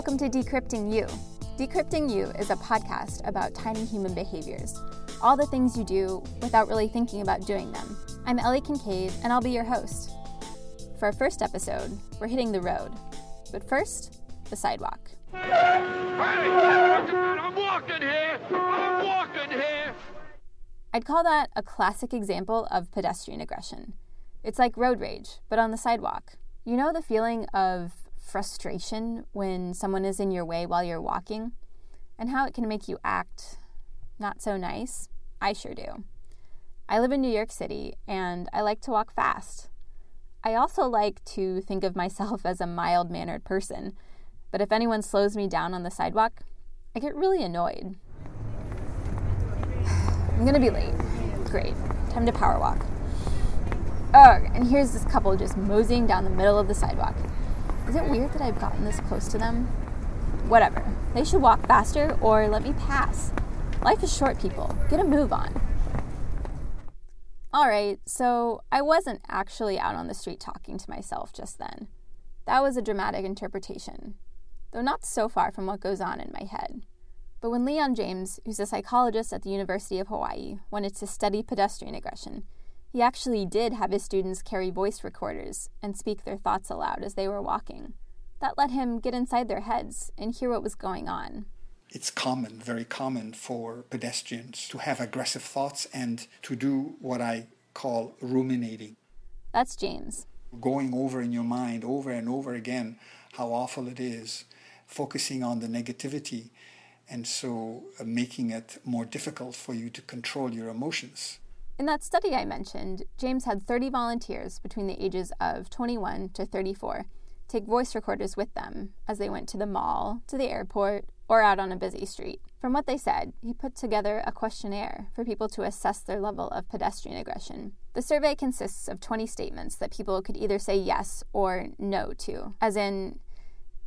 Welcome to Decrypting You. Decrypting You is a podcast about tiny human behaviors, all the things you do without really thinking about doing them. I'm Ellie Kincaid, and I'll be your host. For our first episode, we're hitting the road. But first, the sidewalk. Hey, I'm walking here! I'm walking here! I'd call that a classic example of pedestrian aggression. It's like road rage, but on the sidewalk. You know the feeling of frustration when someone is in your way while you're walking? And how it can make you act not so nice? I sure do. I live in New York City and I like to walk fast. I also like to think of myself as a mild mannered person, but if anyone slows me down on the sidewalk, I get really annoyed. I'm gonna be late. Great. Time to power walk. Ugh, and here's this couple just moseying down the middle of the sidewalk. Is it weird that I've gotten this close to them? Whatever. They should walk faster or let me pass. Life is short, people. Get a move on. All right, so I wasn't actually out on the street talking to myself just then. That was a dramatic interpretation, though not so far from what goes on in my head. But when Leon James, who's a psychologist at the University of Hawaii, wanted to study pedestrian aggression, he actually did have his students carry voice recorders and speak their thoughts aloud as they were walking. That let him get inside their heads and hear what was going on. It's common, very common for pedestrians to have aggressive thoughts and to do what I call ruminating. That's James. Going over in your mind over and over again how awful it is, focusing on the negativity, and so uh, making it more difficult for you to control your emotions. In that study I mentioned, James had 30 volunteers between the ages of 21 to 34 take voice recorders with them as they went to the mall, to the airport, or out on a busy street. From what they said, he put together a questionnaire for people to assess their level of pedestrian aggression. The survey consists of 20 statements that people could either say yes or no to, as in,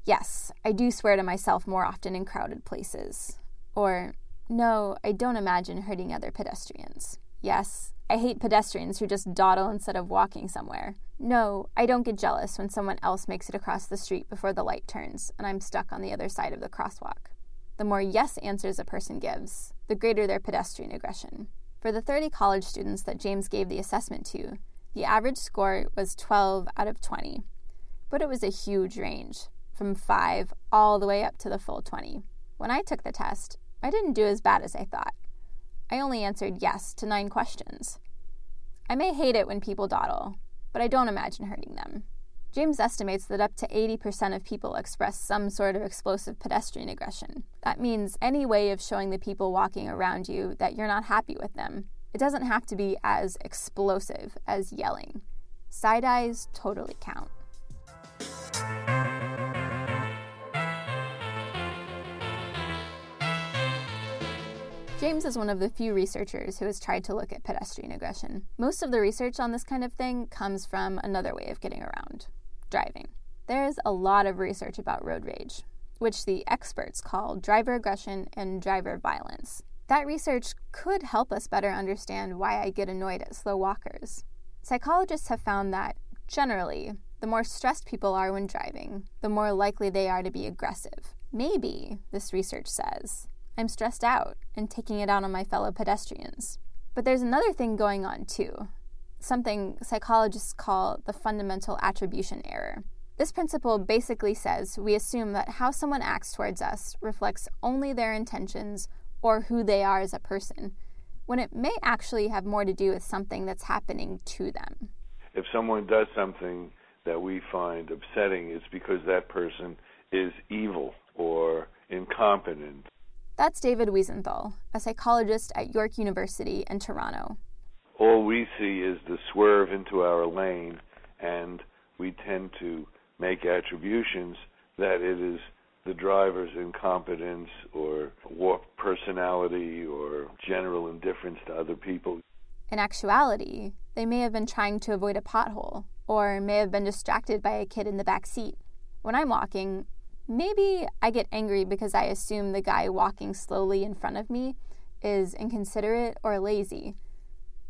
yes, I do swear to myself more often in crowded places, or no, I don't imagine hurting other pedestrians. Yes, I hate pedestrians who just dawdle instead of walking somewhere. No, I don't get jealous when someone else makes it across the street before the light turns and I'm stuck on the other side of the crosswalk. The more yes answers a person gives, the greater their pedestrian aggression. For the 30 college students that James gave the assessment to, the average score was 12 out of 20. But it was a huge range, from 5 all the way up to the full 20. When I took the test, I didn't do as bad as I thought. I only answered yes to nine questions. I may hate it when people dawdle, but I don't imagine hurting them. James estimates that up to 80% of people express some sort of explosive pedestrian aggression. That means any way of showing the people walking around you that you're not happy with them. It doesn't have to be as explosive as yelling. Side eyes totally count. James is one of the few researchers who has tried to look at pedestrian aggression. Most of the research on this kind of thing comes from another way of getting around driving. There is a lot of research about road rage, which the experts call driver aggression and driver violence. That research could help us better understand why I get annoyed at slow walkers. Psychologists have found that, generally, the more stressed people are when driving, the more likely they are to be aggressive. Maybe, this research says, I'm stressed out and taking it out on my fellow pedestrians. But there's another thing going on too, something psychologists call the fundamental attribution error. This principle basically says we assume that how someone acts towards us reflects only their intentions or who they are as a person, when it may actually have more to do with something that's happening to them. If someone does something that we find upsetting, it's because that person is evil or incompetent that's David Wiesenthal, a psychologist at York University in Toronto. All we see is the swerve into our lane, and we tend to make attributions that it is the driver's incompetence or warped personality or general indifference to other people. In actuality, they may have been trying to avoid a pothole or may have been distracted by a kid in the back seat. When I'm walking, Maybe I get angry because I assume the guy walking slowly in front of me is inconsiderate or lazy.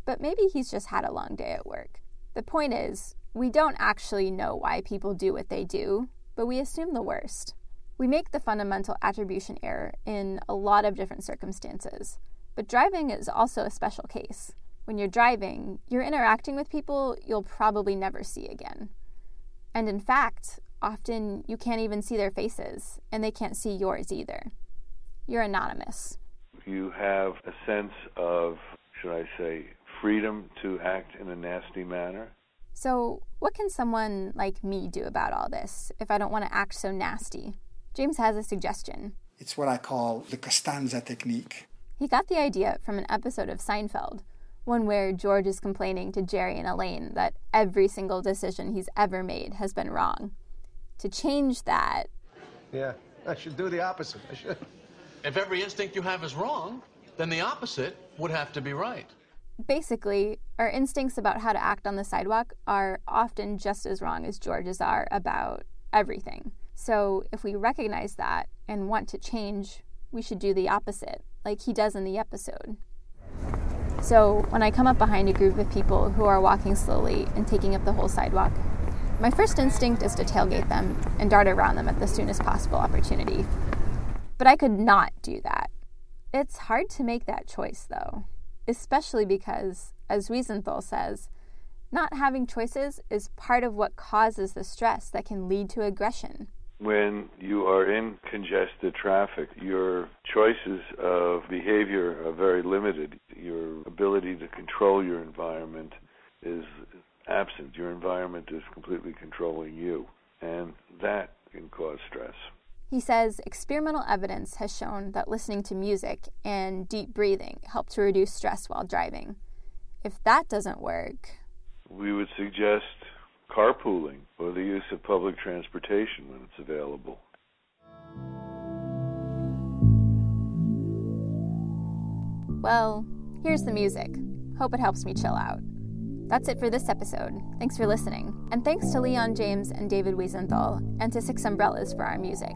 But maybe he's just had a long day at work. The point is, we don't actually know why people do what they do, but we assume the worst. We make the fundamental attribution error in a lot of different circumstances, but driving is also a special case. When you're driving, you're interacting with people you'll probably never see again. And in fact, often you can't even see their faces, and they can't see yours either. You're anonymous. You have a sense of, should I say, freedom to act in a nasty manner. So, what can someone like me do about all this if I don't want to act so nasty? James has a suggestion. It's what I call the Costanza technique. He got the idea from an episode of Seinfeld, one where George is complaining to Jerry and Elaine that every single decision he's ever made has been wrong. To change that. Yeah, I should do the opposite. I should. If every instinct you have is wrong, then the opposite would have to be right. Basically, our instincts about how to act on the sidewalk are often just as wrong as George's are about everything. So, if we recognize that and want to change, we should do the opposite, like he does in the episode. So, when I come up behind a group of people who are walking slowly and taking up the whole sidewalk, my first instinct is to tailgate them and dart around them at the soonest possible opportunity. But I could not do that. It's hard to make that choice, though, especially because, as Wiesenthal says, not having choices is part of what causes the stress that can lead to aggression. When you are in congested traffic, your choices of behavior are very limited. Your ability to control your environment is absent. Your environment is completely controlling you, and that can cause stress. He says experimental evidence has shown that listening to music and deep breathing help to reduce stress while driving. If that doesn't work, we would suggest carpooling or the use of public transportation when it's available. Well, here's the music. Hope it helps me chill out. That's it for this episode. Thanks for listening. And thanks to Leon James and David Wiesenthal, and to Six Umbrellas for our music.